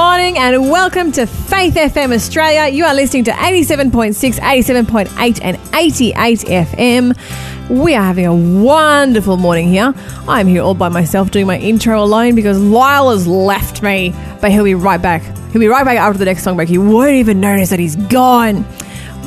morning and welcome to Faith FM Australia. You are listening to 87.6, 87.8, and 88 FM. We are having a wonderful morning here. I'm here all by myself doing my intro alone because Lyle has left me, but he'll be right back. He'll be right back after the next song break. You won't even notice that he's gone.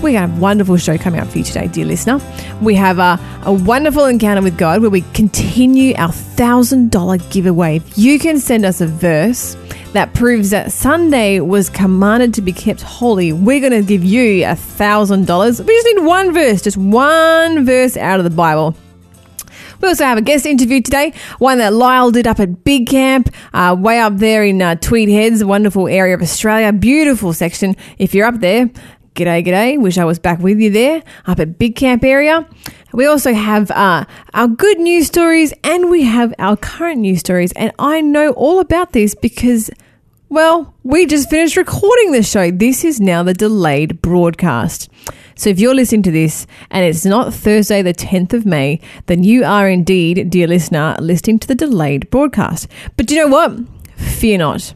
We have a wonderful show coming up for you today, dear listener. We have a, a wonderful encounter with God where we continue our $1,000 giveaway. If you can send us a verse that proves that Sunday was commanded to be kept holy, we're going to give you a $1,000. We just need one verse, just one verse out of the Bible. We also have a guest interview today, one that Lyle did up at Big Camp, uh, way up there in uh, Tweed Heads, wonderful area of Australia. Beautiful section. If you're up there, G'day, g'day. Wish I was back with you there up at Big Camp area. We also have uh, our good news stories and we have our current news stories. And I know all about this because, well, we just finished recording the show. This is now the delayed broadcast. So if you're listening to this and it's not Thursday, the 10th of May, then you are indeed, dear listener, listening to the delayed broadcast. But do you know what? Fear not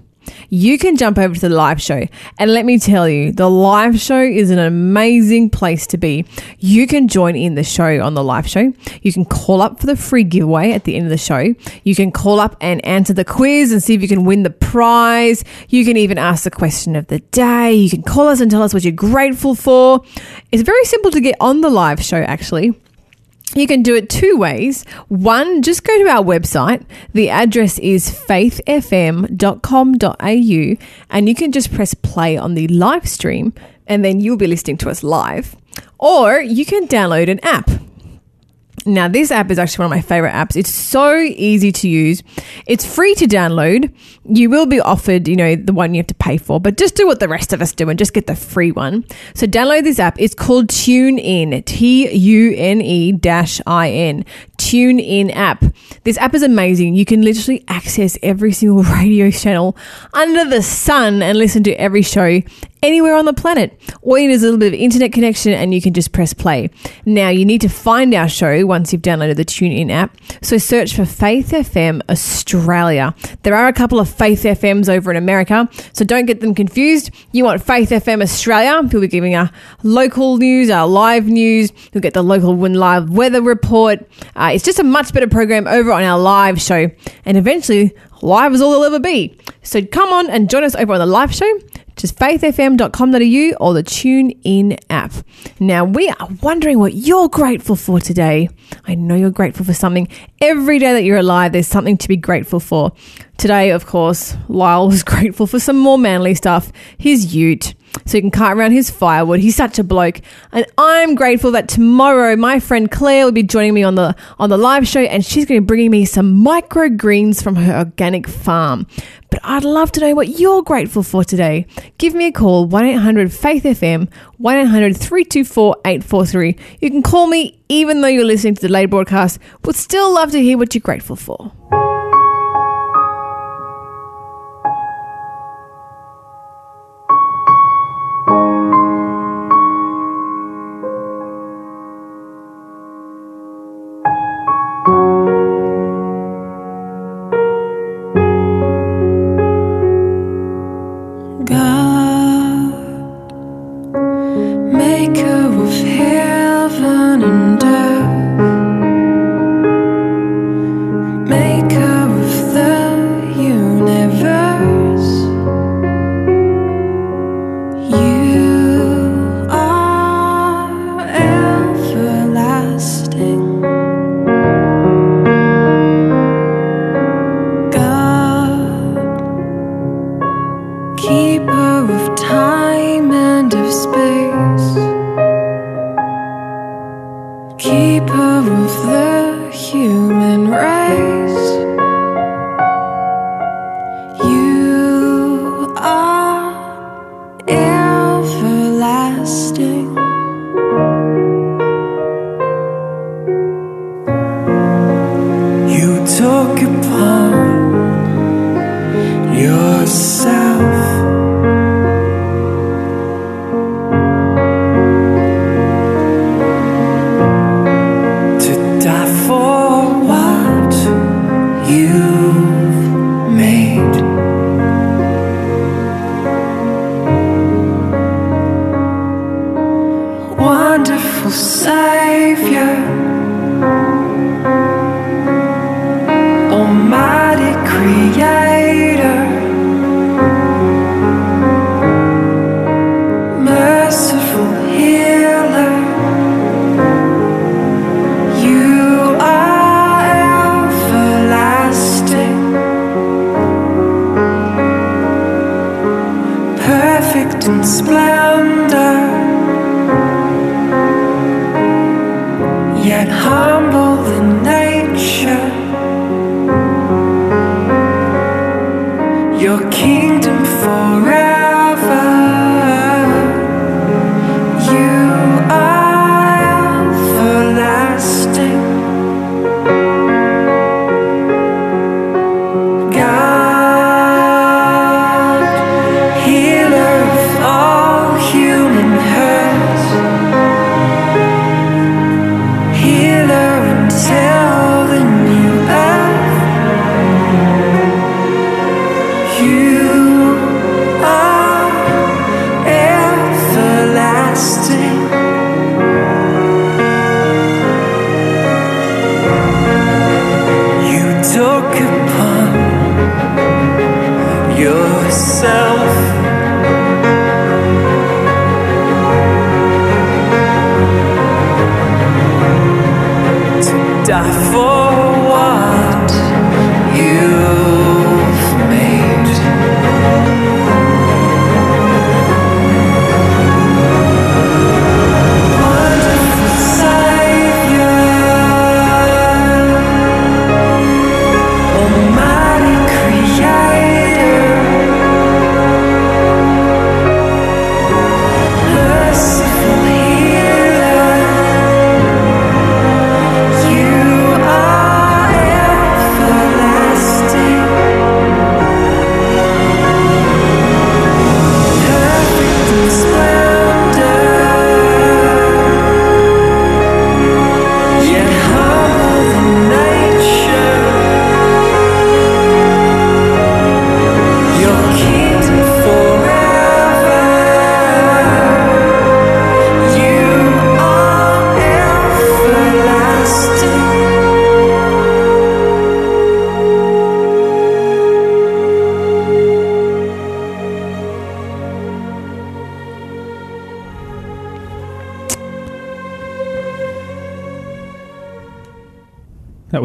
you can jump over to the live show. And let me tell you, the live show is an amazing place to be. You can join in the show on the live show. You can call up for the free giveaway at the end of the show. You can call up and answer the quiz and see if you can win the prize. You can even ask the question of the day. You can call us and tell us what you're grateful for. It's very simple to get on the live show, actually. You can do it two ways. One, just go to our website. The address is faithfm.com.au and you can just press play on the live stream and then you'll be listening to us live. Or you can download an app. Now, this app is actually one of my favorite apps. It's so easy to use. It's free to download. You will be offered, you know, the one you have to pay for, but just do what the rest of us do and just get the free one. So download this app. It's called TuneIn, T U N E dash I N. TuneIn app. This app is amazing. You can literally access every single radio channel under the sun and listen to every show anywhere on the planet. All you need is a little bit of internet connection and you can just press play. Now, you need to find our show once you've downloaded the TuneIn app. So search for Faith FM Australia. There are a couple of Faith FMs over in America, so don't get them confused. You want Faith FM Australia. We'll be giving our local news, our live news. You'll get the local Wind live weather report. Uh, it's just a much better program over on our live show. And eventually, live is all it'll ever be. So come on and join us over on the live show just faithfm.com.au or the Tune In app. Now, we are wondering what you're grateful for today. I know you're grateful for something. Every day that you're alive, there's something to be grateful for. Today, of course, Lyle was grateful for some more manly stuff, his ute so he can cart around his firewood. He's such a bloke. And I'm grateful that tomorrow my friend Claire will be joining me on the on the live show and she's going to be bringing me some microgreens from her organic farm. But I'd love to know what you're grateful for today. Give me a call 1-800-FAITH-FM 1-800-324-843. You can call me even though you're listening to the late broadcast. Would still love to hear what you're grateful for.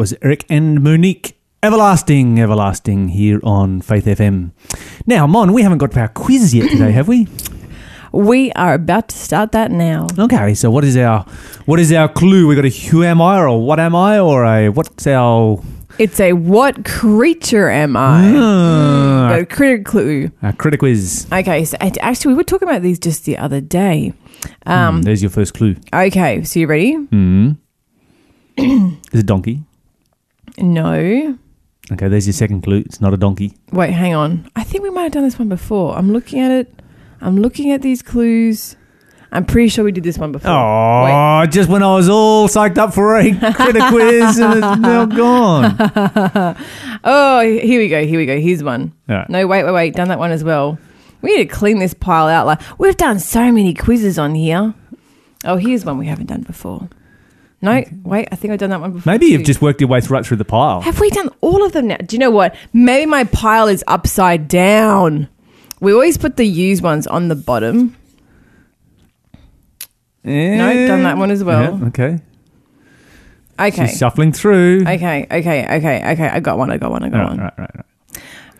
Was Eric and Monique. Everlasting, everlasting here on Faith FM. Now, Mon, we haven't got to our quiz yet today, have we? We are about to start that now. Okay, so what is our what is our clue? We got a who am I or what am I or a what's our It's a what creature am I? Ah, a critter clue. our critic quiz? Okay, so actually, we were talking about these just the other day. Um, Hmm, there's your first clue. Okay, so you ready? Hmm. Is it donkey? No. Okay, there's your second clue. It's not a donkey. Wait, hang on. I think we might have done this one before. I'm looking at it. I'm looking at these clues. I'm pretty sure we did this one before. Oh, just when I was all psyched up for a critic quiz and it's now gone. Oh, here we go. Here we go. Here's one. Right. No, wait, wait, wait. Done that one as well. We need to clean this pile out. Like we've done so many quizzes on here. Oh, here's one we haven't done before. No, wait. I think I've done that one before. Maybe you've too. just worked your way right through the pile. Have we done all of them now? Do you know what? Maybe my pile is upside down. We always put the used ones on the bottom. Eh? No, done that one as well. Yeah, okay. Okay. She's shuffling through. Okay, okay, okay, okay. I got one. I got one. I got Right, one. right, right, right.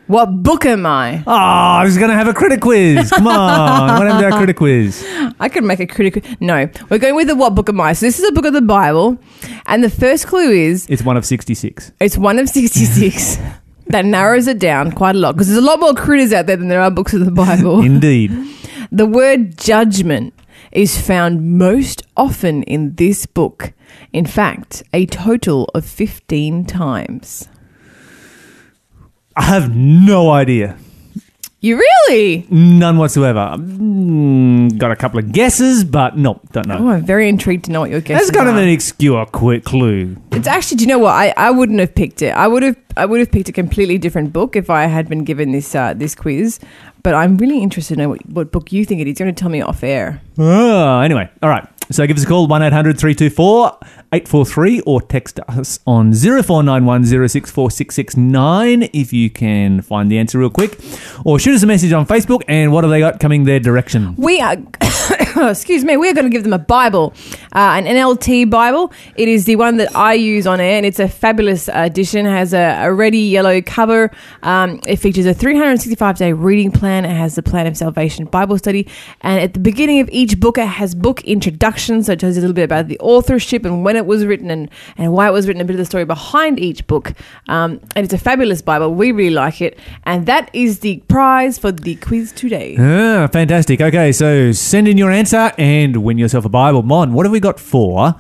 What book am I? Oh, I was going to have a critic quiz. Come on. what happened to our critic quiz? I could make a critical. No, we're going with the what book am I? So this is a book of the Bible, and the first clue is It's one of 66. it's one of sixty-six. that narrows it down quite a lot because there's a lot more critters out there than there are books of the Bible. Indeed. The word judgment is found most often in this book. In fact, a total of 15 times. I have no idea. You really? None whatsoever. Mm, got a couple of guesses, but no, don't know. Oh, I'm very intrigued to know what your guess That's kind of an obscure quick clue. It's actually, do you know what? I, I wouldn't have picked it. I would have I would have picked a completely different book if I had been given this uh, this quiz. But I'm really interested in what, what book you think it is. You're going to tell me off air. Oh, anyway, all right. So give us a call, 1 800 324 843, or text us on 0491 064669 if you can find the answer real quick. Or shoot us a message on Facebook, and what have they got coming their direction? We are, excuse me, we are going to give them a Bible, uh, an NLT Bible. It is the one that I use on air, and it's a fabulous edition. It has a, a ready yellow cover. Um, it features a 365 day reading plan. It has the Plan of Salvation Bible study, and at the beginning of each book, it has book introductions. So it tells you a little bit about the authorship and when it was written and, and why it was written, a bit of the story behind each book. Um, and it's a fabulous Bible. We really like it, and that is the prize for the quiz today. Ah, fantastic. Okay, so send in your answer and win yourself a Bible. Mon, what have we got for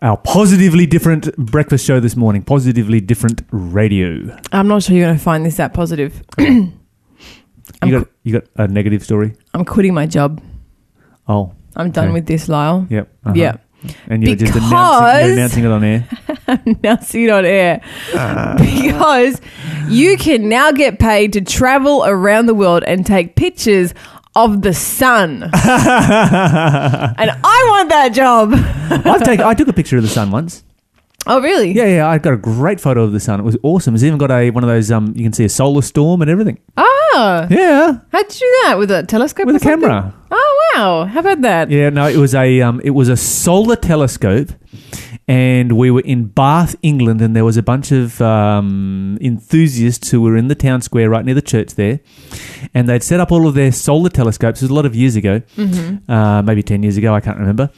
our positively different breakfast show this morning? Positively different radio. I'm not sure you're going to find this that positive. You got you got a negative story? I'm quitting my job. Oh, I'm done Okay. with this, Lyle. yep. uh-huh. Yeah. And you're just announcing, you're announcing it on air. now see it on air. because you can now get paid to travel around the world and take pictures of the sun. and I want that job. I've taken. I took a picture of the sun once. Oh, really? Yeah, yeah. I got a great photo of the sun. It was awesome. It's even got a one of those. Um, you can see a solar storm and everything. Ah, Yeah, how'd you do that? With a telescope? with a something? camera. Oh, wow. How about that? Yeah, no, it was a um, it was a solar telescope, and we were in Bath, England, and there was a bunch of um, enthusiasts who were in the town square right near the church there, and they'd set up all of their solar telescopes. It was a lot of years ago, uh, maybe ten years ago, I can't remember.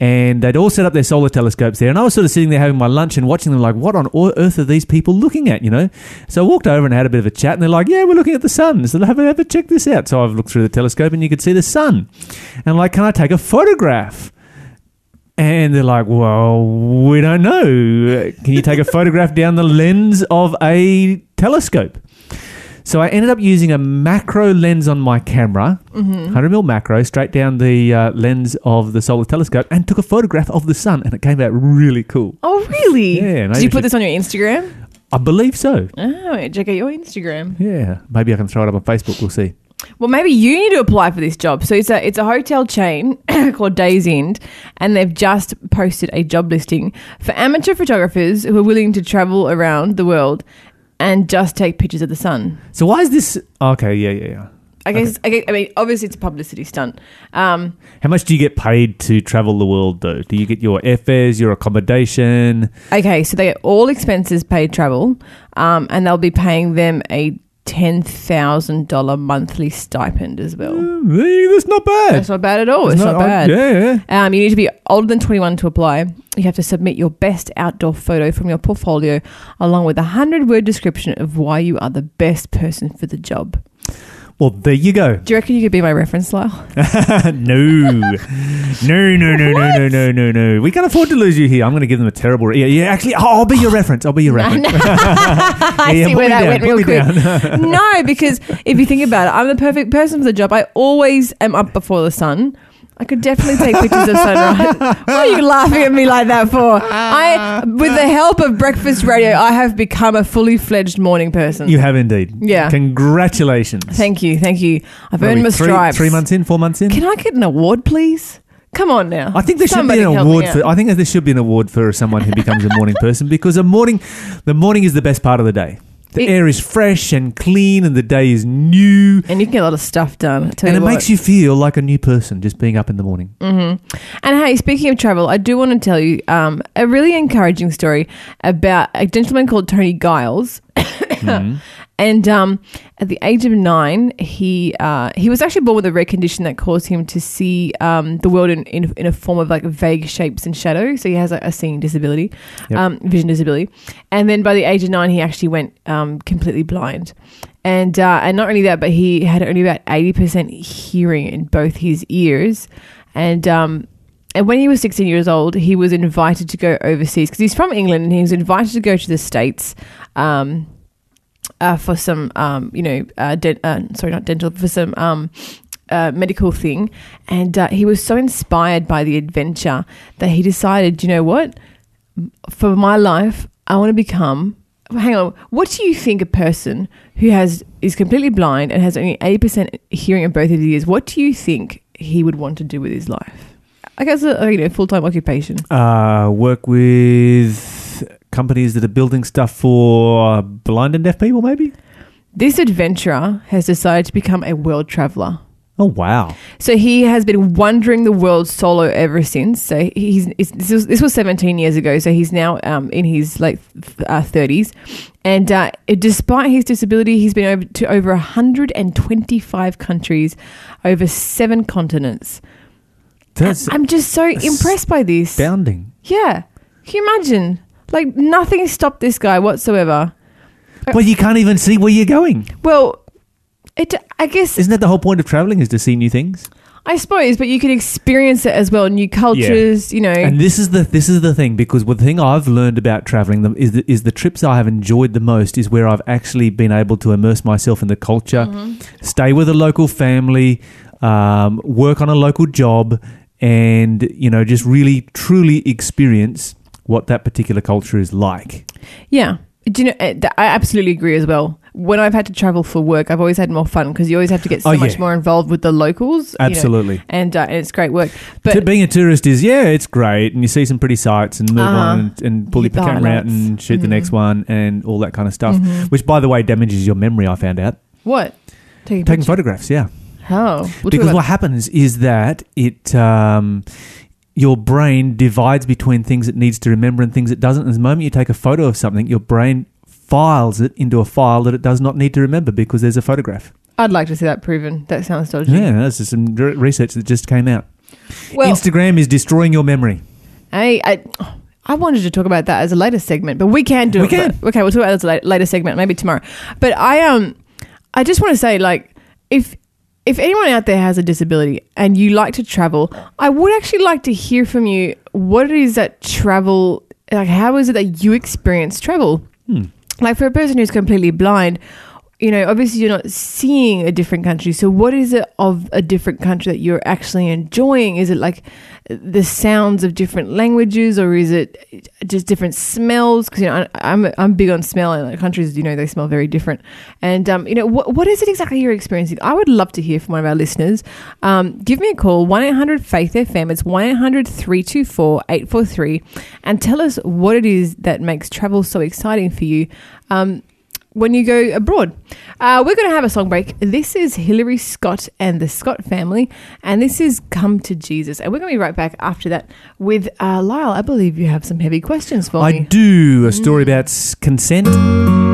And they'd all set up their solar telescopes there, and I was sort of sitting there having my lunch and watching them, like, what on earth are these people looking at? You know. So I walked over and had a bit of a chat, and they're like, "Yeah, we're looking at the sun." So have a check this out. So I've looked through the telescope, and you could see the sun. And I'm like, can I take a photograph? And they're like, well, we don't know. Can you take a photograph down the lens of a telescope? So I ended up using a macro lens on my camera, 100mm macro, straight down the uh, lens of the solar telescope, and took a photograph of the sun, and it came out really cool. Oh, really? Yeah, Did you put should- this on your Instagram? I believe so. Oh, check out your Instagram. Yeah, maybe I can throw it up on Facebook. We'll see. Well, maybe you need to apply for this job. So it's a it's a hotel chain called Days Inn, and they've just posted a job listing for amateur photographers who are willing to travel around the world and just take pictures of the sun. So why is this? Okay, yeah, yeah, yeah. I guess, I guess I mean obviously it's a publicity stunt. Um, How much do you get paid to travel the world, though? Do you get your airfares, your accommodation? okay, so they get all expenses paid travel, um, and they'll be paying them a ten thousand dollar monthly stipend as well. Hey, that's not bad. That's not bad at all. It's, It's not, I- bad. yeah, yeah. Um, you need to be older than 21 to apply. You have to submit your best outdoor photo from your portfolio along with a 100 word description of why you are the best person for the job. Well, there you go. Do you reckon you could be my reference, Lyle? no. no, no, no, no, no, no, no, no. We can't afford to lose you here. I'm going to give them a terrible. Re- yeah, yeah, actually, oh, I'll be your reference. I'll be your reference. I yeah, see where that down, went real quick. no, because if you think about it, I'm the perfect person for the job. I always am up before the sun. I could definitely take pictures of sunrise. What are you laughing at me like that for? I, with the help of breakfast radio, I have become a fully fledged morning person. You have indeed. Yeah. Congratulations. Thank you, thank you. I've are earned we, my three, stripes. Three months in, four months in. Can I get an award, please? Come on now. I think there should be an award for. I think there should be an award for someone who becomes a morning person because a morning, the morning is the best part of the day. The It- air is fresh and clean, and the day is new, and you can get a lot of stuff done. And it what. makes you feel like a new person just being up in the morning. And hey, speaking of travel, I do want to tell you um, a really encouraging story about a gentleman called Tony Giles. Mm-hmm. And um, at the age of nine, he uh, he was actually born with a rare condition that caused him to see um, the world in, in, in a form of like vague shapes and shadows. So he has a, a seeing disability, Yep. um, vision disability. And then by the age of nine, he actually went um, completely blind. And uh, and not only that, but he had only about eighty percent hearing in both his ears. And um, and when he was 16 years old, he was invited to go overseas because he's from England and he was invited to go to the States um, uh, for some, um, you know, uh, de- uh, sorry, not dental, for some um, uh, medical thing. And uh, he was so inspired by the adventure that he decided, you know what? For my life, I want to become hang on. What do you think a person who has is completely blind and has only eighty percent hearing in both of his ears? What do you think he would want to do with his life? I guess a you know full time occupation. Uh, work with companies that are building stuff for blind and deaf people, maybe. This adventurer has decided to become a world traveler. Oh wow! So he has been wandering the world solo ever since. So he's this was, this was 17 years ago. So he's now um, in his like uh, 30s, and uh, despite his disability, he's been over to over 125 countries, over seven continents. That's I'm just so impressed by this. astounding. Yeah, can you imagine? Like nothing stopped this guy whatsoever. Well, you can't even see where you're going. Well, it I guess Isn't that the whole point of traveling? Is to see new things? I suppose, but you can experience it as well. New cultures, you know. And this is the this is the thing because the thing I've learned about traveling them is the, is the trips I have enjoyed the most is where I've actually been able to immerse myself in the culture, Mm-hmm. stay with a local family, um, work on a local job, and you know just really truly experience what that particular culture is like. Yeah. Do you know? uh, I absolutely agree as well. When I've had to travel for work, I've always had more fun because you always have to get so Oh, much more involved with the locals. you know, Absolutely. and, uh, and it's great work. To But being a tourist is yeah, it's great, and you see some pretty sights and move Uh-huh. on and, and pull your camera out and shoot the Mhm. next one and all that kind of stuff. Mhm. Which, by the way, damages your memory. I found out what? Taking, taking photographs. Yeah, How? We'll because what happens is that it um, your brain divides between things it needs to remember and things it doesn't. And the moment you take a photo of something, your brain files it into a file that it does not need to remember because there's a photograph. I'd like to see that proven. That sounds dodgy. Yeah, that's some research that just came out. Well, Instagram is destroying your memory. I, I I wanted to talk about that as a later segment, but we can do We it. can. but- okay, we'll talk about it as a later, later segment, maybe tomorrow. But I um, I just want to say, like, if if anyone out there has a disability and you like to travel, I would actually like to hear from you what it is that travel like. How is it that you experience travel? Hmm. Like for a person who's completely blind. You know, obviously you're not seeing a different country. So, what is it of a different country that you're actually enjoying? Is it like the sounds of different languages, or is it just different smells? Because you know, I, I'm I'm big on smell, and like countries, you know, they smell very different. And um, you know, what what is it exactly you're experiencing? I would love to hear from one of our listeners. Um, give me a call one eight hundred Faith FM. It's one 324 843 and tell us what it is that makes travel so exciting for you. Um, when you go abroad. Uh, we're going to have a song break. This is Hillary Scott and the Scott family, and this is Come to Jesus. And we're going to be right back after that with uh, Lyle. I believe you have some heavy questions for I me. do a story about s- consent.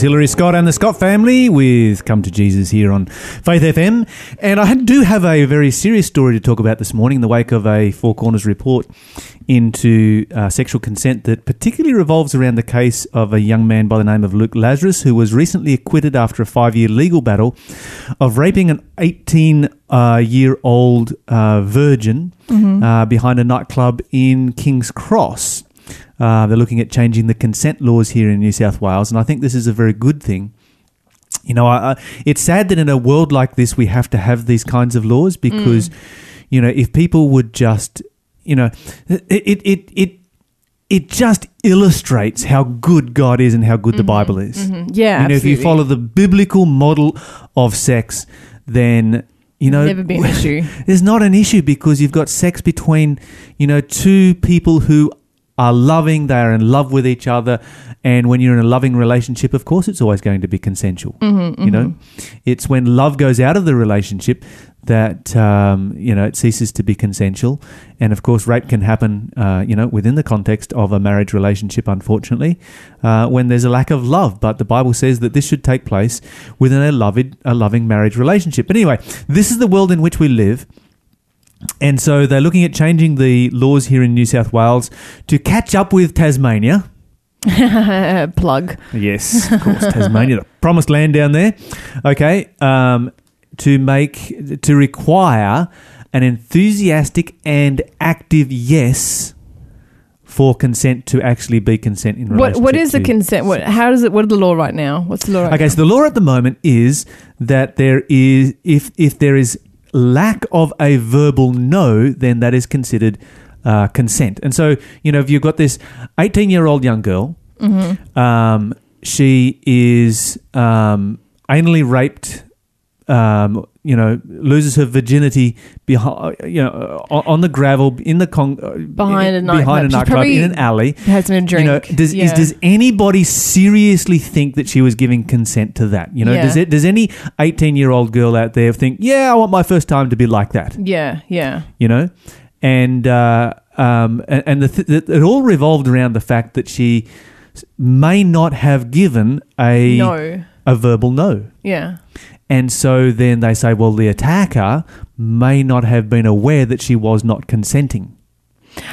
Was Hillary Scott and the Scott family with Come to Jesus here on Faith FM. And I do have a very serious story to talk about this morning in the wake of a Four Corners report into uh, sexual consent that particularly revolves around the case of a young man by the name of Luke Lazarus, who was recently acquitted after a five year legal battle of raping an 18 uh, year old uh, virgin uh, behind a nightclub in King's Cross. Uh, they're looking at changing the consent laws here in New South Wales, and I think this is a very good thing. You know, I, I, it's sad that in a world like this we have to have these kinds of laws mm. because, you know, if people would just, you know, it it it it, it just illustrates how good God is and how good the mm-hmm. Bible is. Mm-hmm. Yeah, You know, if you follow the biblical model of sex, then you know Never been an issue. there's not an issue because you've got sex between you know two people who are loving they are in love with each other and when you're in a loving relationship of course it's always going to be consensual Mm-hmm, you know? It's when love goes out of the relationship that um, you know it ceases to be consensual and of course rape can happen uh, you know within the context of a marriage relationship unfortunately uh, when there's a lack of love. But the bible says that this should take place within a loving a loving marriage relationship. But anyway this is the world in which we live and so they're looking at changing the laws here in New South Wales to catch up with Tasmania. Plug. Yes, of course, Tasmania, the promised land down there. Okay, um, to make to require an enthusiastic and active yes for consent to actually be consent in What relationship. what is the consent? What how does it? What is the law right now? What's the law right Okay, so the law at the moment is that there is if if there is lack of a verbal no, then that is considered uh, consent. And so you know, if you've got this eighteen-year-old young girl, um, she is um, anally raped. Um, you know, loses her virginity behind, you know, on, on the gravel in the con- uh, Behind a behind nightclub. a nightclub in an alley. Has been a drink. You know, does yeah. is, does anybody seriously think that she was giving consent to that? You know, Yeah. does it does any eighteen year old girl out there think, yeah, I want my first time to be like that? yeah, yeah. You know, and uh, um, and, and the th- it it all revolved around the fact that she may not have given a No. a verbal no. Yeah. And so then they say, well, the attacker may not have been aware that she was not consenting.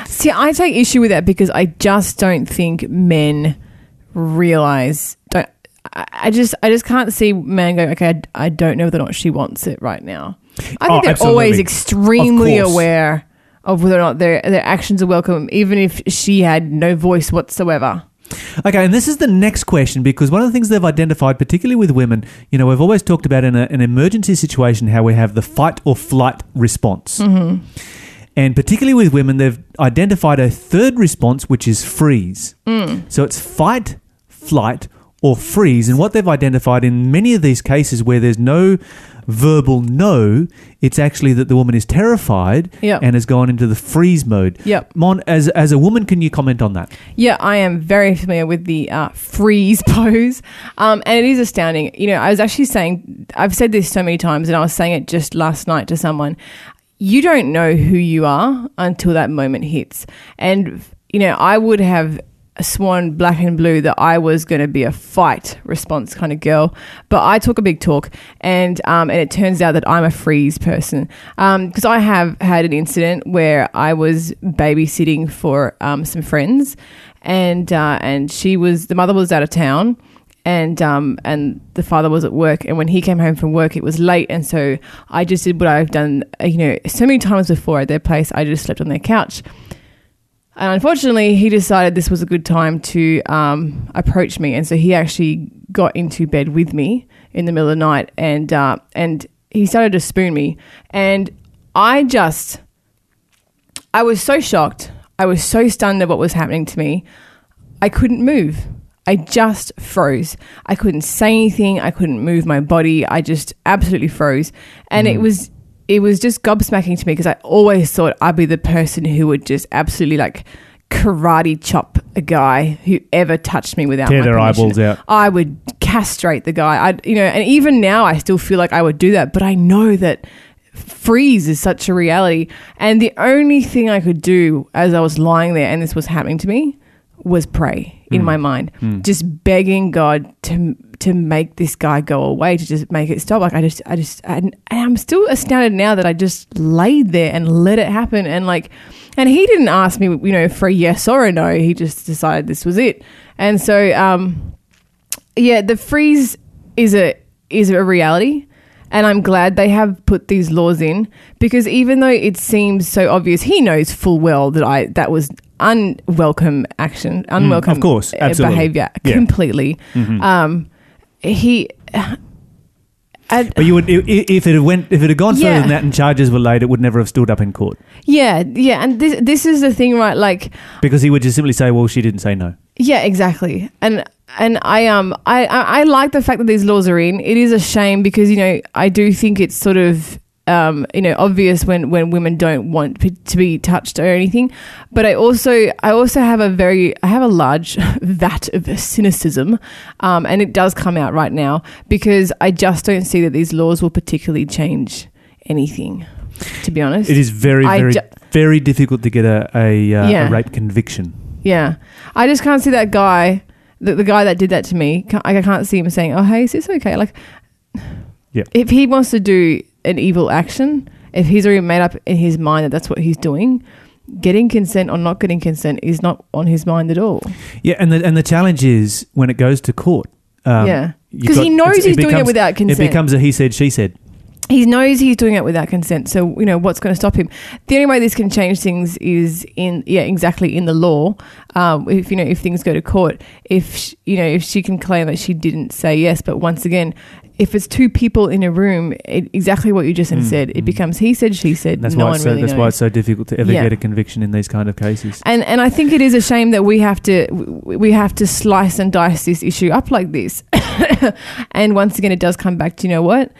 See, I take issue with that because I just don't think men realize. Don't I, I just I just can't see man going. Okay, I, I don't know whether or not she wants it right now. I think Oh, they're absolutely. always extremely Of aware of whether or not their their actions are welcome, even if she had no voice whatsoever. Okay, and this is the next question because one of the things they've identified, particularly with women, you know, we've always talked about in a, an emergency situation how we have the fight or flight response. Mm-hmm. And particularly with women, they've identified a third response, which is freeze. Mm. So it's fight, flight, or freeze. And what they've identified in many of these cases where there's no verbal no, it's actually that the woman is terrified Yep. and has gone into the freeze mode. Yep. Mon, as as a woman, can you comment on that? Yeah, I am very familiar with the uh, freeze pose, um, and it is astounding. You know, I was actually saying, I've said this so many times, and I was saying it just last night to someone. You don't know who you are until that moment hits, and you know, I would have sworn black and blue that I was going to be a fight response kind of girl, but I took a big talk, and um, and it turns out that I'm a freeze person because I have had an incident where I was babysitting for um, some friends, and uh, and she was the mother was out of town. And um and the father was at work, and when he came home from work, it was late, and so I just did what I've done, you know, so many times before at their place. I just slept on their couch, and unfortunately, he decided this was a good time to um, approach me, and so he actually got into bed with me in the middle of the night, and uh, and he started to spoon me, and I just, I was so shocked, I was so stunned at what was happening to me, I couldn't move. I just froze. I couldn't say anything. I couldn't move my body. I just absolutely froze, and it was it was just gobsmacking to me because I always thought I'd be the person who would just absolutely like karate chop a guy who ever touched me without Tear my their permission. eyeballs out. I would castrate the guy. I, you know, and even now I still feel like I would do that, but I know that freeze is such a reality. And the only thing I could do as I was lying there and this was happening to me was pray in my mind, just begging God to to make this guy go away, to just make it stop. Like I just, I just, and I'm still astounded now that I just laid there and let it happen. And like, and he didn't ask me, you know, for a yes or a no. He just decided this was it. And so, um, yeah, the freeze is a is a reality, and I'm glad they have put these laws in because even though it seems so obvious, he knows full well that I that was unwelcome action, unwelcome, of course, uh, absolutely. behavior, Yeah. completely. Um, he. I, But you would if it had went if it had gone further Yeah. than that and charges were laid, it would never have stood up in court yeah, yeah, and this this is the thing, right? Like, because he would just simply say, "Well, she didn't say no." Yeah, exactly. And and I um I, I I like the fact that these laws are in. It is a shame because you know I do think it's sort of um you know obvious when when women don't want p- to be touched or anything. But I also I also have a very I have a large vat of cynicism, um and it does come out right now because I just don't see that these laws will particularly change anything. To be honest, It is very, very, ju- very difficult to get a a, uh, Yeah. a rape conviction. Yeah, I just can't see that guy, the, the guy that did that to me. I can't see him saying, "Oh, hey, is this okay?" Like, Yeah. if he wants to do an evil action, if he's already made up in his mind that that's what he's doing, getting consent or not getting consent is not on his mind at all. Yeah, and the and the challenge is when it goes to court. Um, Yeah. you've 'Cause he knows he's doing it without consent. It becomes a he said she said. He knows he's doing it without consent. So you know what's going to stop him. The only way this can change things is in yeah exactly in the law. Um, if you know if things go to court, if sh you know if she can claim that she didn't say yes, but once again, if it's two people in a room, it, exactly what you just said, it becomes he said she said. That's no why one it's so, really that's knows. why it's so difficult to ever Yeah. get a conviction in these kind of cases. And and I think it is a shame that we have to we have to slice and dice this issue up like this. and once again, it does come back to you know what.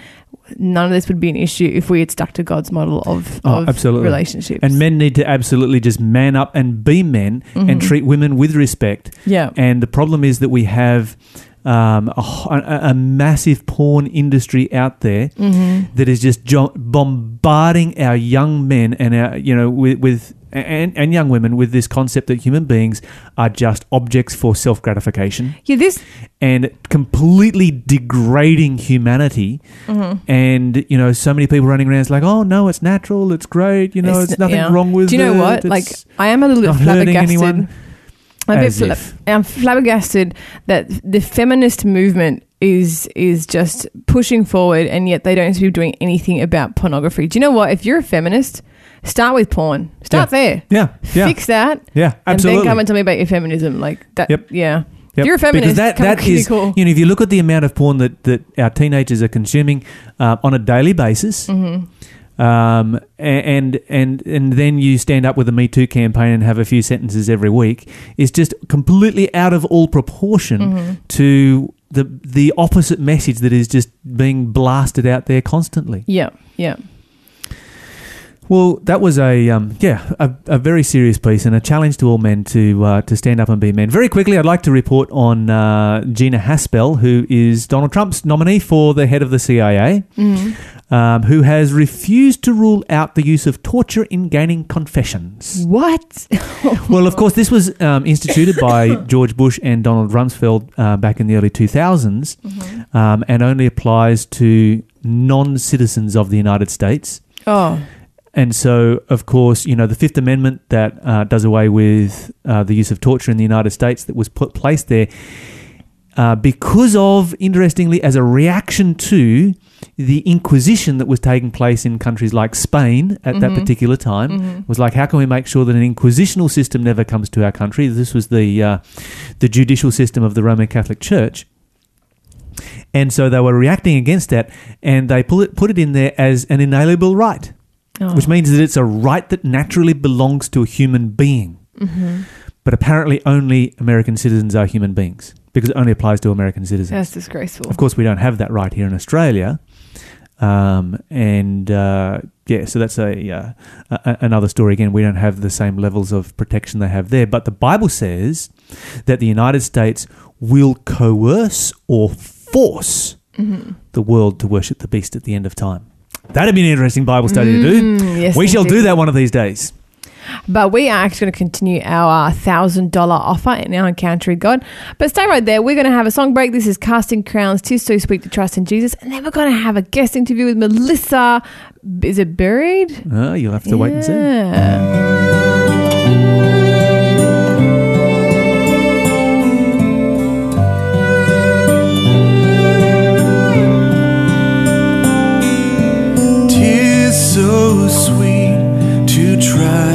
None of this would be an issue if we had stuck to God's model of, Oh, of absolutely. relationships. And men need to absolutely just man up and be men Mm-hmm. and treat women with respect. yeah, And the problem is that we have um, a, a- massive porn industry out there Mm-hmm. that is just jo- bombarding our young men and our you know with, with and, and young women with this concept that human beings are just objects for self gratification yeah. This and completely degrading humanity. Mm-hmm. And you know, so many people running around. It's like, oh no, it's natural, it's great. You know, it's, nothing yeah. wrong with. Do you know it, what? Like, I am a little bit flabbergasted. I'm, a bit fla- I'm flabbergasted that the feminist movement is is just pushing forward, and yet they don't seem to be doing anything about pornography. Do you know what? If you're a feminist, start with porn. Start there. Yeah, yeah, Fix that. yeah, Absolutely. And then come and tell me about your feminism. Like that. Yep. Yeah. Yep. If you're a feminist, because that that give me a is you know if you look at the amount of porn that that our teenagers are consuming uh, on a daily basis, Mm-hmm. Um, and and and then you stand up with a Me Too campaign and have a few sentences every week is just completely out of all proportion to the the opposite message that is just being blasted out there constantly. Yeah, yeah. Well, that was a um, yeah a, a very serious piece and a challenge to all men to uh, to stand up and be men. Very quickly, I'd like to report on uh, Gina Haspel, who is Donald Trump's nominee for the head of the CIA, um, who has refused to rule out the use of torture in gaining confessions. What? Well, of course, this was um, instituted by George Bush and Donald Rumsfeld uh, back in the early 2000s um, and only applies to non citizens of the United States. oh, And so, of course, you know, the Fifth Amendment that uh, does away with uh, the use of torture in the United States that was put placed there uh, because of, interestingly, as a reaction to the Inquisition that was taking place in countries like Spain at that particular time was like, how can we make sure that an inquisitional system never comes to our country? This was the uh, the judicial system of the Roman Catholic Church. And so they were reacting against that, and they put it, put it in there as an inalienable right oh. which means that it's a right that naturally belongs to a human being. Mm-hmm. But apparently, only American citizens are human beings because it only applies to American citizens. that's disgraceful. Of course, we don't have that right here in Australia. Um, and uh, yeah, so that's a, uh, a another story. Again, we don't have the same levels of protection they have there. But the Bible says that the United States will coerce or force Mm-hmm. the world to worship the beast at the end of time. That'd be an interesting Bible study to do. Mm, yes, we shall do that one of these days. But we are actually going to continue our thousand dollar offer in our encounter with God. But stay right there. We're going to have a song break. This is Casting Crowns. Tis so sweet to trust in Jesus, and then we're going to have a guest interview with Melissa. Is it buried? Oh, you'll have to wait and see.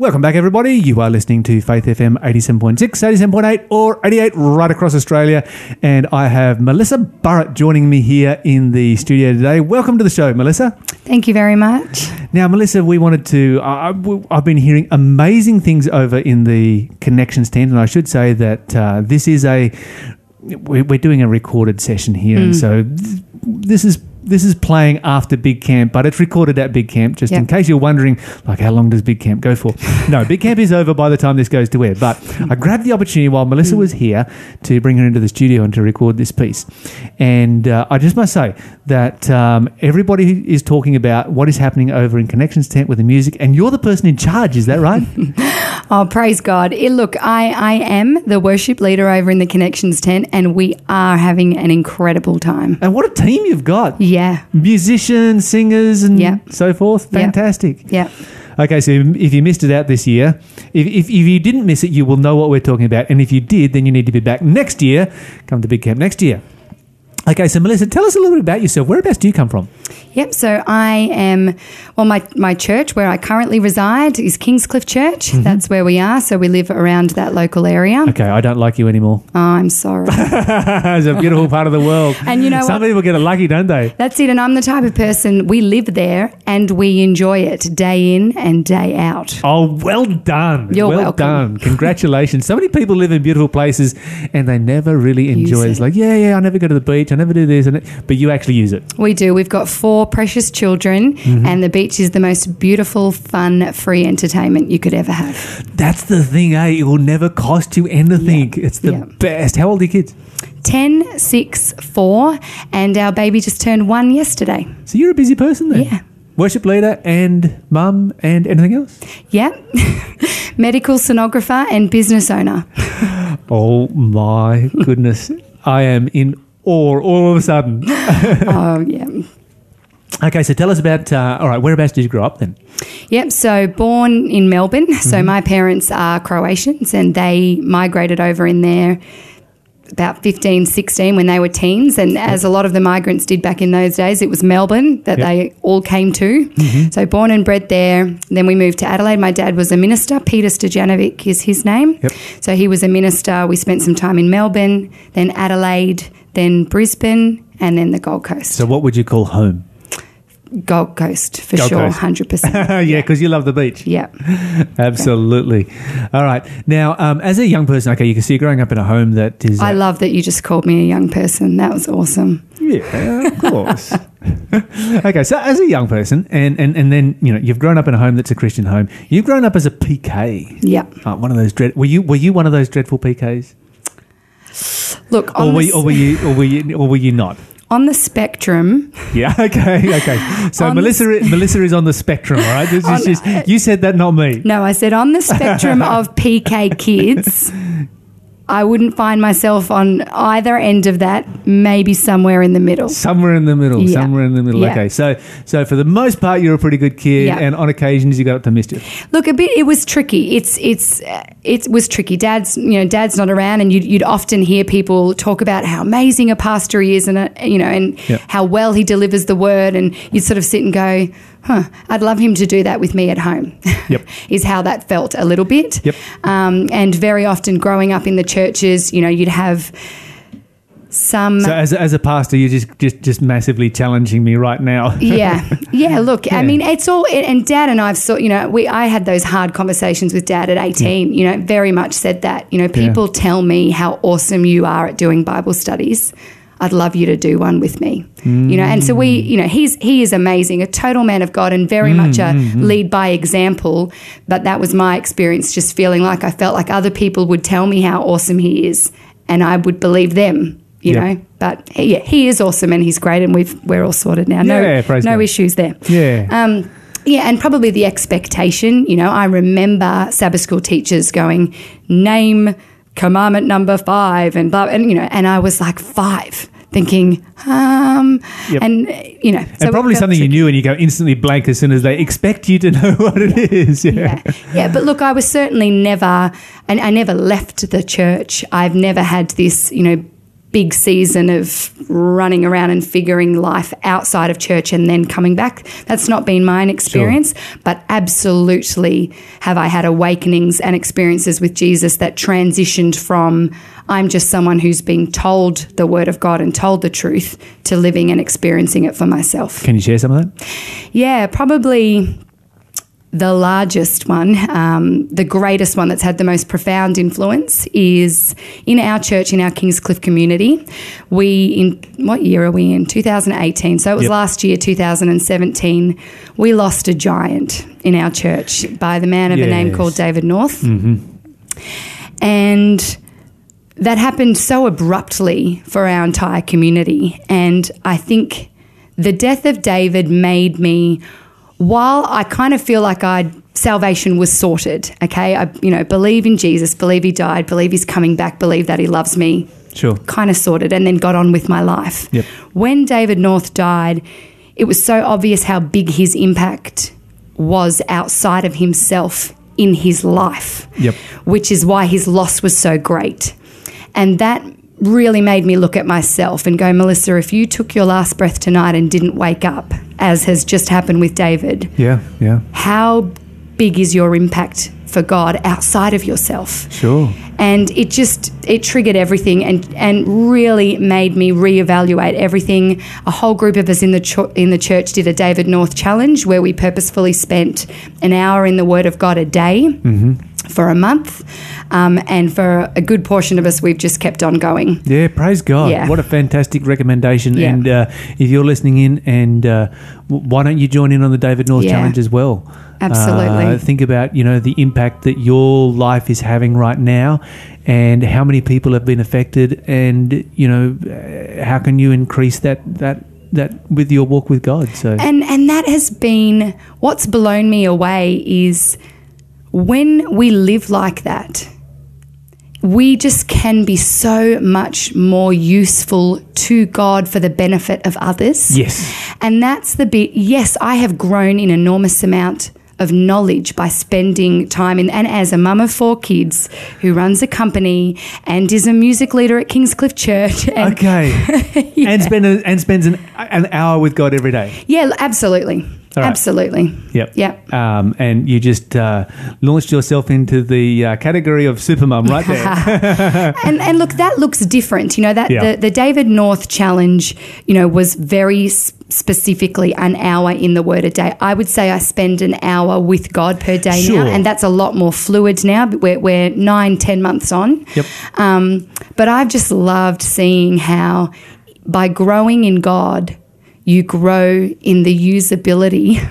Welcome back, everybody. You are listening to Faith FM 87.6, 87.8, or 88 right across Australia. And I have Melissa Burrett joining me here in the studio today. Welcome to the show, Melissa. Thank you very much. Now, Melissa, we wanted to. I I- I've been hearing amazing things over in the Connections tent, and I should say that uh, this is a. We're we're doing a recorded session here, and so th- this is this is playing after Big Camp, but it's recorded at Big Camp. Just in case you're wondering, like, how long does Big Camp go for? No, Big Camp is over by the time this goes to air. But I grabbed the opportunity while Melissa was here to bring her into the studio and to record this piece, and uh, I just must say that um, everybody is talking about what is happening over in Connections tent with the music, and you're the person in charge. Is that right? Oh, praise God. Eh, look, I, I am the worship leader over in the Connections tent, and we are having an incredible time. and what a team you've got! Yeah. Musicians, singers, and Yeah. so forth. Fantastic. Yeah. Okay, so if you missed it out this year, if, if, if you didn't miss it, you will know what we're talking about. And if you did, then you need to be back next year. Come to Big Camp next year. Okay, so Melissa, tell us a little bit about yourself. Whereabouts do you come from? Yep. So I am, well, my, my church where I currently reside is Kingscliff Church. Mm-hmm. That's where we are. So we live around that local area. Okay, I don't like you anymore. Oh, I'm sorry. it's a beautiful part of the world. And you know Some what? people get it lucky, don't they? That's it. And I'm the type of person, we live there and we enjoy it day in and day out. Oh, well done. You're well welcome. done. Congratulations. so many people live in beautiful places and they never really enjoy it. It's like, yeah, yeah, I never go to the beach. I never do this. and it, But you actually use it. We do. We've got four precious children, Mm-hmm. and the beach is the most beautiful, fun, free entertainment you could ever have. That's the thing, eh? It will never cost you anything. It's the Yeah. best. How old are your kids? 10, 6, 4, and our baby just turned one yesterday. So you're a busy person then? Yeah. Worship leader and mum and anything else? Yep. Medical sonographer and business owner. Oh my goodness. I am in awe all of a sudden. oh, yeah. Okay, so tell us about, uh, all right, whereabouts did you grow up then? Yep. So born in Melbourne. So my parents are Croatians and they migrated over in there about 15, 16 when they were teens. And as a lot of the migrants did back in those days, it was Melbourne that Yep. they all came to. So born and bred there. Then we moved to Adelaide. My dad was a minister. Peter Stojanovic is his name. Yep. So he was a minister. We spent some time in Melbourne, then Adelaide, then Brisbane, and then the Gold Coast. So what would you call home? Gold Coast for Gold sure, 100%. yeah, because you love the beach. yeah. Absolutely. All right. Now, um, as a young person, okay, you can see you're growing up in a home that is. I love that you just called me a young person. That was awesome. Yeah, of course. okay, so as a young person, and, and, and then you know you've grown up in a home that's a Christian home. You've grown up as a PK. Yeah. Uh, one of those dread. Were you were you one of those dreadful PKs, Look, or were, you, or were you or were you or were you not? on the spectrum, Yeah. Okay. Okay. So On the Melissa Melissa is on the spectrum, all right? This is On- just- uh, you said that, not me. no, I said on the spectrum of PK kids, I wouldn't find myself on either end of that, maybe somewhere in the middle. Somewhere in the middle. Yeah. Somewhere in the middle. Yeah. Okay. So so for the most part, you're a pretty good kid, Yeah. and on occasions you got up to mischief. Look, a bit. It was tricky. It's it's uh, it was tricky. Dad's you know Dad's not around, and you'd, you'd often hear people talk about how amazing a pastor he is, and uh, you know, and Yep. how well he delivers the word, and you'd sort of sit and go, "Huh, I'd love him to do that with me at home." Yep. is how that felt a little bit. Yep. Um, and very often, growing up in the churches, you know, you'd have some. So as a, as a pastor, you're just just just massively challenging me right now. yeah, yeah. Look, Yeah. I mean, it's all. And Dad and I've sort, you know, we I had those hard conversations with Dad at eighteen. You know, very much said that. You know, people tell me how awesome you are at doing Bible studies. I'd love you to do one with me. You know, and so we, mm. you know, he's he is amazing, a total man of God, and very much a mm, mm, lead by example. But that was my experience, just feeling like I felt like other people would tell me how awesome he is, and I would believe them. You know, but yeah, he is awesome and he's great, and we've we're all sorted now. No, Yeah, no God. issues there. Yeah. Um, yeah, and probably the expectation. You know, I remember Sabbath school teachers going, "Name commandment number five, and blah, and you know, and I was like five, thinking, um, Yep. and you know, so and probably something you knew, and you go instantly blank as soon as they expect you to know what it is. Yeah. yeah. yeah, but look, I was certainly never, and I never left the church. I've never had this, you know, big season of running around and figuring life outside of church and then coming back. That's not been my experience, but absolutely have I had awakenings and experiences with Jesus that transitioned from I'm just someone who's been told the word of God and told the truth to living and experiencing it for myself. Can you share some of that? Yeah, probably the largest one, um, the greatest one that's had the most profound influence is in our church, in our Kingscliff community. We, in what year are we in? 2018. So it was Yep. last year, 2017. We lost a giant in our church by the man of a name called David North. And that happened so abruptly for our entire community. And I think the death of David made me, while I kind of feel like I salvation was sorted, okay, I you know believe in Jesus, believe he died, believe he's coming back, believe that he loves me, Sure. kind of sorted, and then got on with my life. Yep. When David North died, it was so obvious how big his impact was outside of himself in his life Yep. which is why his loss was so great. And that really made me look at myself and go, Melissa, if you took your last breath tonight and didn't wake up, as has just happened with David, Yeah, yeah. how big is your impact for God outside of yourself? Sure. and it just it triggered everything and and really made me reevaluate everything a whole group of us in the in the church did a David North challenge where we purposefully spent an hour in the word of God a day mm-hmm. For a month um, and for a good portion of us we've just kept on going Yeah, praise God. Yeah. What a fantastic recommendation. Yeah. And uh, if you're listening in, and uh, why don't you join in on the David North Yeah. Challenge as well? Absolutely. Uh, think about, you know, the impact that your life is having right now and how many people have been affected and, you know, uh, how can you increase that, that, that with your walk with God? So, And and that has been what's blown me away is when we live like that, we just can be so much more useful to God for the benefit of others. yes. And that's the bit, yes, I have grown an enormous amount of knowledge by spending time in, and as a mum of four kids who runs a company and is a music leader at Kingscliff Church. And Okay. And, spend a, and spends an, an hour with God every day. Yeah, absolutely. Right. Absolutely. Yep. Yep. Um, and you just uh, launched yourself into the uh, category of supermum right there. and and look, that looks different. You know that Yeah. the, the David North challenge, you know, was very specifically an hour in the Word a day. I would say I spend an hour with God per day Sure. now, and that's a lot more fluid now. But we're, we're nine, ten months on. Yep. Um, but I've just loved seeing how by growing in God, you grow in the usability.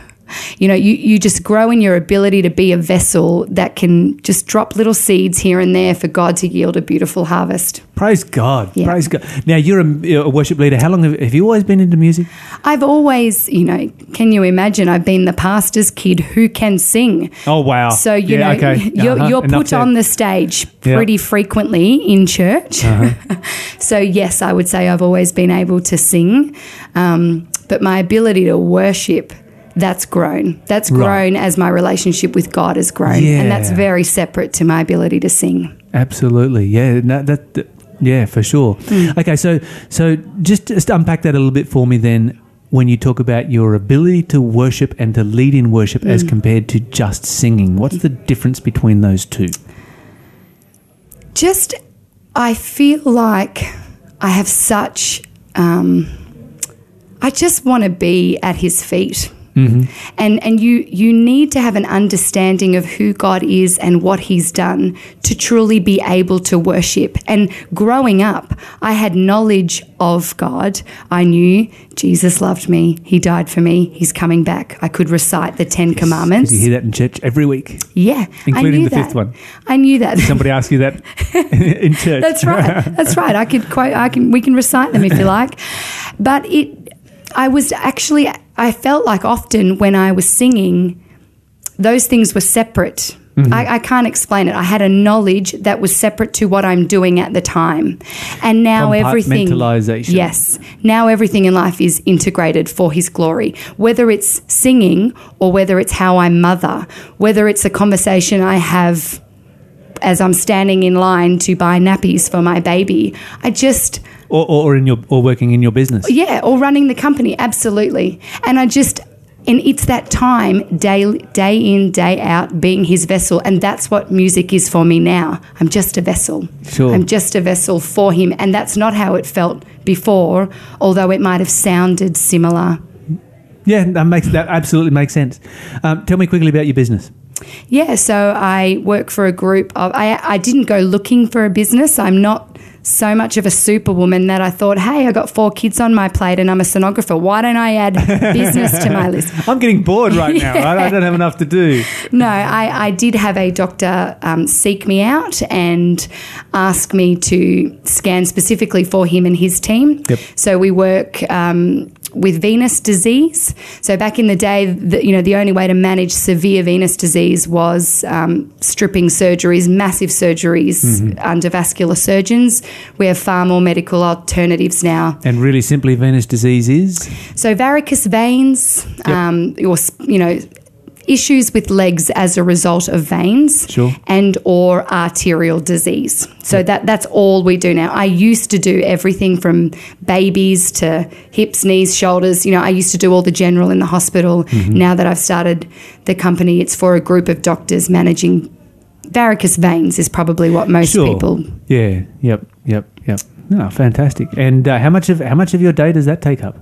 You know, you, you just grow in your ability to be a vessel that can just drop little seeds here and there for God to yield a beautiful harvest. Praise God. Yeah. Praise God. Now, you're a, a worship leader. How long have, have you always been into music? I've always, you know, can you imagine? I've been the pastor's kid who can sing. Oh, wow. So you Yeah, know okay. you're, Uh-huh. you're put on the stage Yeah. Uh-huh. pretty frequently in church. so yes, I would say I've always been able to sing, um, but my ability to worship. That's grown. That's Right. grown as my relationship with God has grown, and that's very separate to my ability to sing. Absolutely. Yeah. No, that, that- yeah, for sure. Hmm. Okay. So, so just, just unpack that a little bit for me then. When you talk about your ability to worship and to lead in worship as Hmm. compared to just singing, what's the difference between those two? just I feel like I have such um, I just want to be at his feet. Mm-hmm. And and you you need to have an understanding of who God is and what he's done to truly be able to worship. And growing up, I had knowledge of God. I knew Jesus loved me. He died for me. He's coming back. I could recite the 10 commandments. Did you hear that in church every week? Yeah. Including the that. fifth one. I knew that. Did Somebody ask you that in church. That's right. That's right. I could quote. I can. We can recite them if you like. But it. I was actually. I felt like often when I was singing, those things were separate. Mm-hmm. I, I can't explain it. I had a knowledge that was separate to what I'm doing at the time, and now everything. Yes. Now everything in life is integrated for His glory. Whether it's singing or whether it's how I mother, whether it's a conversation I have as I'm standing in line to buy nappies for my baby. I just or, or, in your or working in your business. Yeah, or running the company, absolutely. And I just, and it's that time, day day in, day out, being his vessel, and that's what music is for me now. I'm just a vessel. Sure. I'm just a vessel for him, and that's not how it felt before, although it might have sounded similar. Yeah, that makes that absolutely makes sense. Um, tell me quickly about your business. Yeah, so I work for a group of. I I didn't go looking for a business. I'm not so much of a superwoman that I thought, hey, I got four kids on my plate and I'm a sonographer. Why don't I add business to my list? I'm getting bored right now. Right? I don't have enough to do. No, I, I did have a doctor um, seek me out and ask me to scan specifically for him and his team. Yep. So we work um, with venous disease. So back in the day, the, you know, the only way to manage severe venous disease was um, stripping surgeries, massive surgeries under vascular surgeons. We have far more medical alternatives now. And really simply, venous disease is So varicose veins, um, or you know, issues with legs as a result of veins, Sure. and or arterial disease. So that that's all we do now. I used to do everything from babies to hips, knees, shoulders. You know, I used to do all the general in the hospital. Mm-hmm. Now that I've started the company, it's for a group of doctors managing varicose veins. Is probably what most sure. people. Yeah. Yep. Yep. Yep. No, fantastic. And uh, how much of how much of your day does that take up?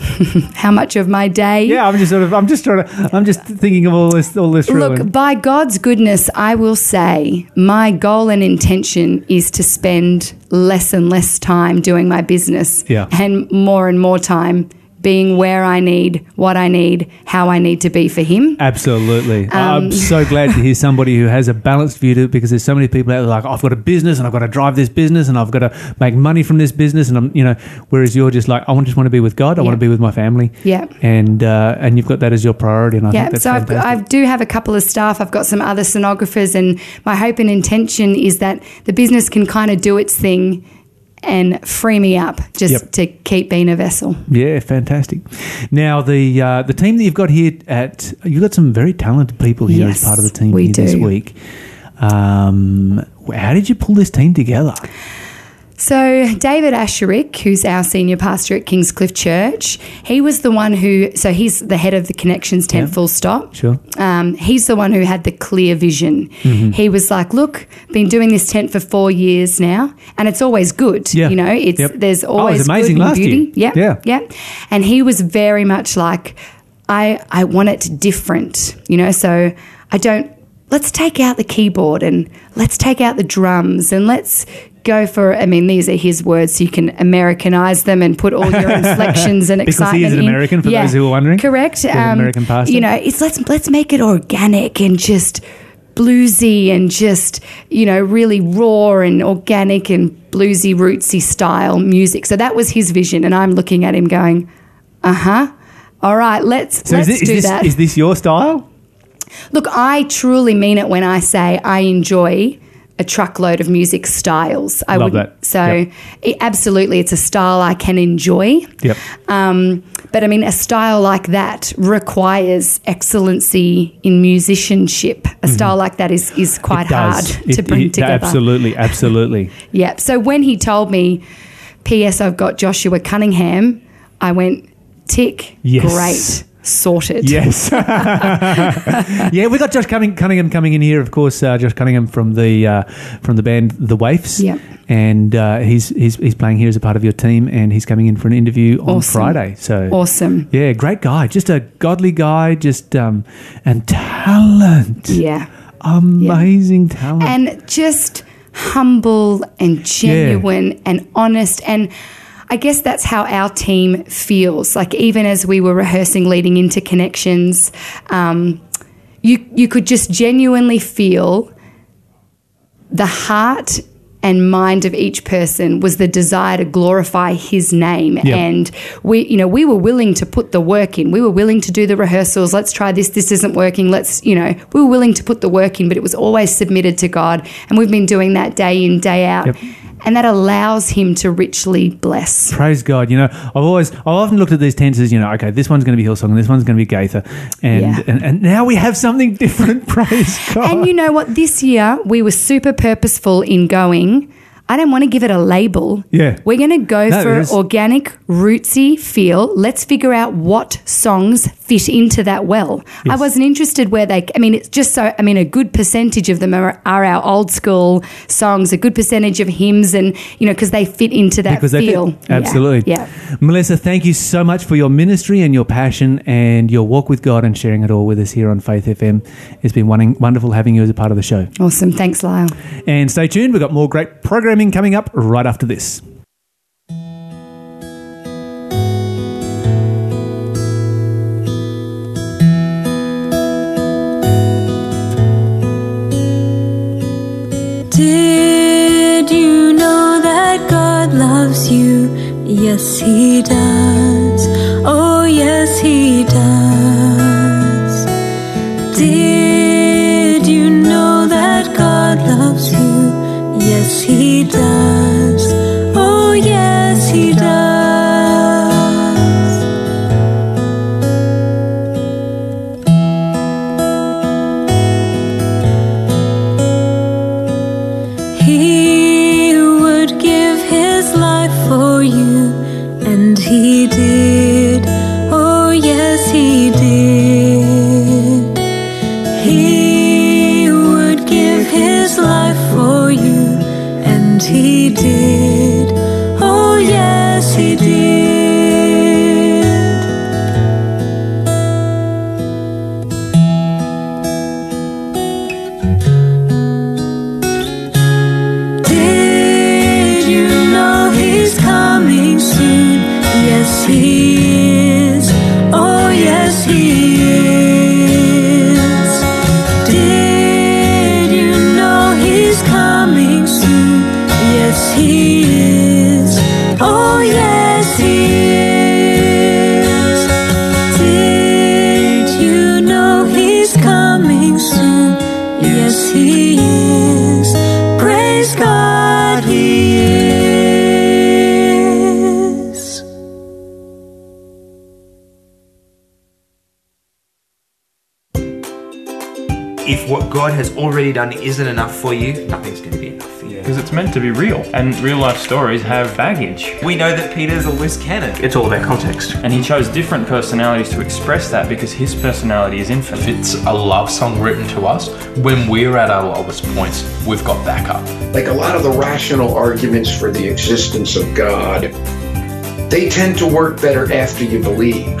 How much of my day? Yeah, I'm just sort of I'm just trying to I'm just thinking of all this all this. Look, and- by God's goodness, I will say my goal and intention is to spend less and less time doing my business Yeah. and more and more time being where I need, what I need, how I need to be for Him. Absolutely. Um, I'm so glad to hear somebody who has a balanced view to it because there's so many people out there like, I've got a business and I've got to drive this business and I've got to make money from this business. And I'm, you know, whereas you're just like, I want- just want to be with God. I want to be with my family. Yeah. And, uh, and you've got that as your priority. And I Yeah, think that's so I've. I do have a couple of staff. I've got some other sonographers, and my hope and intention is that the business can kind of do its thing and free me up just Yep. to keep being a vessel. Yeah, fantastic. Now the uh, the team that you've got here at you've got some very talented people here as part of the team here this do. week. Um, how did you pull this team together? So, David Asherick, who's our senior pastor at Kingscliff Church, he was the one who, so he's the head of the Connections tent, Yeah. full stop. Sure. Um, he's the one who had the clear vision. Mm-hmm. He was like, look, been doing this tent for four years now, and it's always good. Yeah. You know, it's Yep. there's Oh, always amazing good and last year. beauty. Yeah. Yeah. Yeah. And he was very much like, I, I want it different, you know, so I don't, let's take out the keyboard and let's take out the drums and let's go for, I mean, these are his words, so you can Americanize them and put all your inflections and Because he excitement is an in. American, for those who are wondering. Correct. Um, an American pastor. You know, it's let's, let's make it organic and just bluesy and just, you know, really raw and organic and bluesy, rootsy style music. So that was his vision. And I'm looking at him going, uh huh. All right, let's So let's is, this, do is, this, that. is this your style? Look, I truly mean it when I say I enjoy a truckload of music styles. I Love would that. so Yep. it, absolutely, it's a style I can enjoy. Yep. Um, but I mean, a style like that requires excellency in musicianship. A style like that is is quite Mm-hmm. It hard does. to bring it- together. Absolutely, absolutely. Yeah. So when he told me, P.S. I've got Joshua Cunningham, I went, tick, Yes. great, sorted. Yes. yeah, we got Josh Cunning- Cunningham coming in here. Of course, uh, Josh Cunningham from the uh, from the band The Waifs. Yep. And uh, he's, he's he's playing here as a part of your team, and he's coming in for an interview on Awesome. Friday. So Awesome. Yeah, great guy. Just a godly guy. Just um, and talent. Yeah. Amazing talent. and just humble and genuine and honest and I guess that's how our team feels. Like even as we were rehearsing leading into connections, um, you you could just genuinely feel the heart and mind of each person was the desire to glorify his name. Yeah. and we you know we were willing to put the work in. We were willing to do the rehearsals. Let's try this. This isn't working. Let's you know we were willing to put the work in but it was always submitted to God. And we've been doing that day in day out. Yep. And that allows him to richly bless Praise God. You know, I've always, I've often looked at these tents as, you know, okay, this one's going to be Hillsong and this one's going to be Gaither. And, Yeah. and, and now we have something different. Praise God. And you know what? This year we were super purposeful in going. I don't want to give it a label. Yeah. We're going to go No, for organic, rootsy feel. Let's figure out what songs fit into that well. I wasn't interested where they, I mean, it's just so, I mean, a good percentage of them are, are our old school songs, a good percentage of hymns, and, you know, because they fit into that because fit. feel. Yeah, Absolutely. Yeah. Melissa, thank you so much for your ministry and your passion and your walk with God and sharing it all with us here on Faith FM. It's been wonderful having you as a part of the show. Awesome. Thanks, Lyle. And stay tuned, we've got more great programming coming up right after this. Loves you? Yes, He does. Oh, yes, He does. Did you know that God loves you? Yes, He does. Real, and real life stories have baggage. We know that Peter's a loose cannon. It's all about context. And he chose different personalities to express that because his personality is infinite. If it's a love song written to us, when we're at our lowest points, we've got backup. like a lot of the rational arguments for the existence of God, they tend to work better after you believe.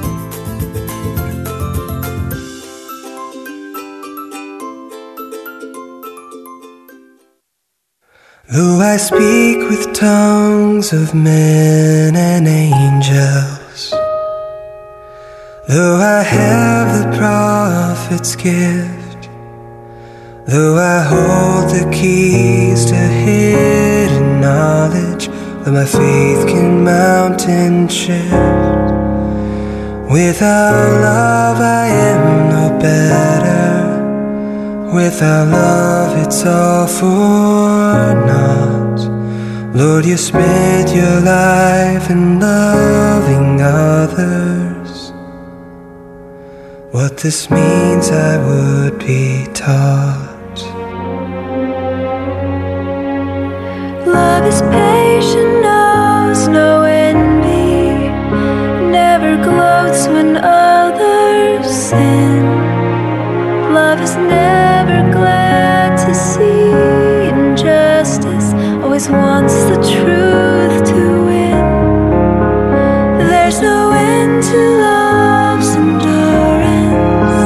Though I speak with tongues of men and angels, though I have the prophet's gift, though I hold the keys to hidden knowledge, though my faith can mountain shift, without love I am no better. Without love, it's all for naught. Lord, you spent your life in loving others. What this means, I would be taught. Love is patient, knows no envy, never gloats when others. Love is never glad to see injustice, always wants the truth to win. There's no end to love's endurance,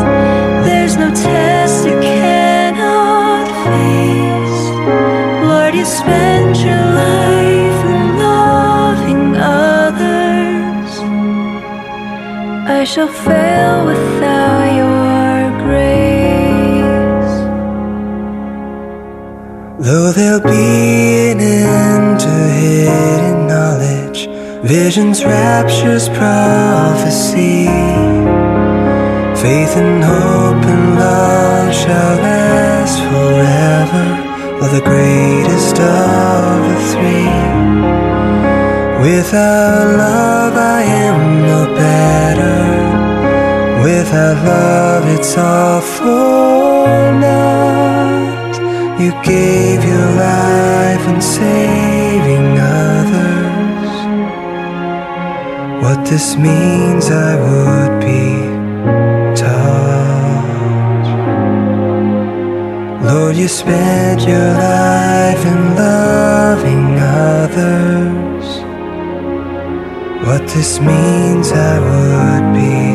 there's no test it cannot face. Lord, you spend your life in loving others. I shall fail without Though there'll be an end to hidden knowledge, Visions, raptures, prophecy. Faith and hope and love shall last forever. Or the greatest of the three. Without love, I am no better. Without love, it's all for naught. You gave your life in saving others. What this means, I would be taught. Lord, you spent your life in loving others. What this means, I would be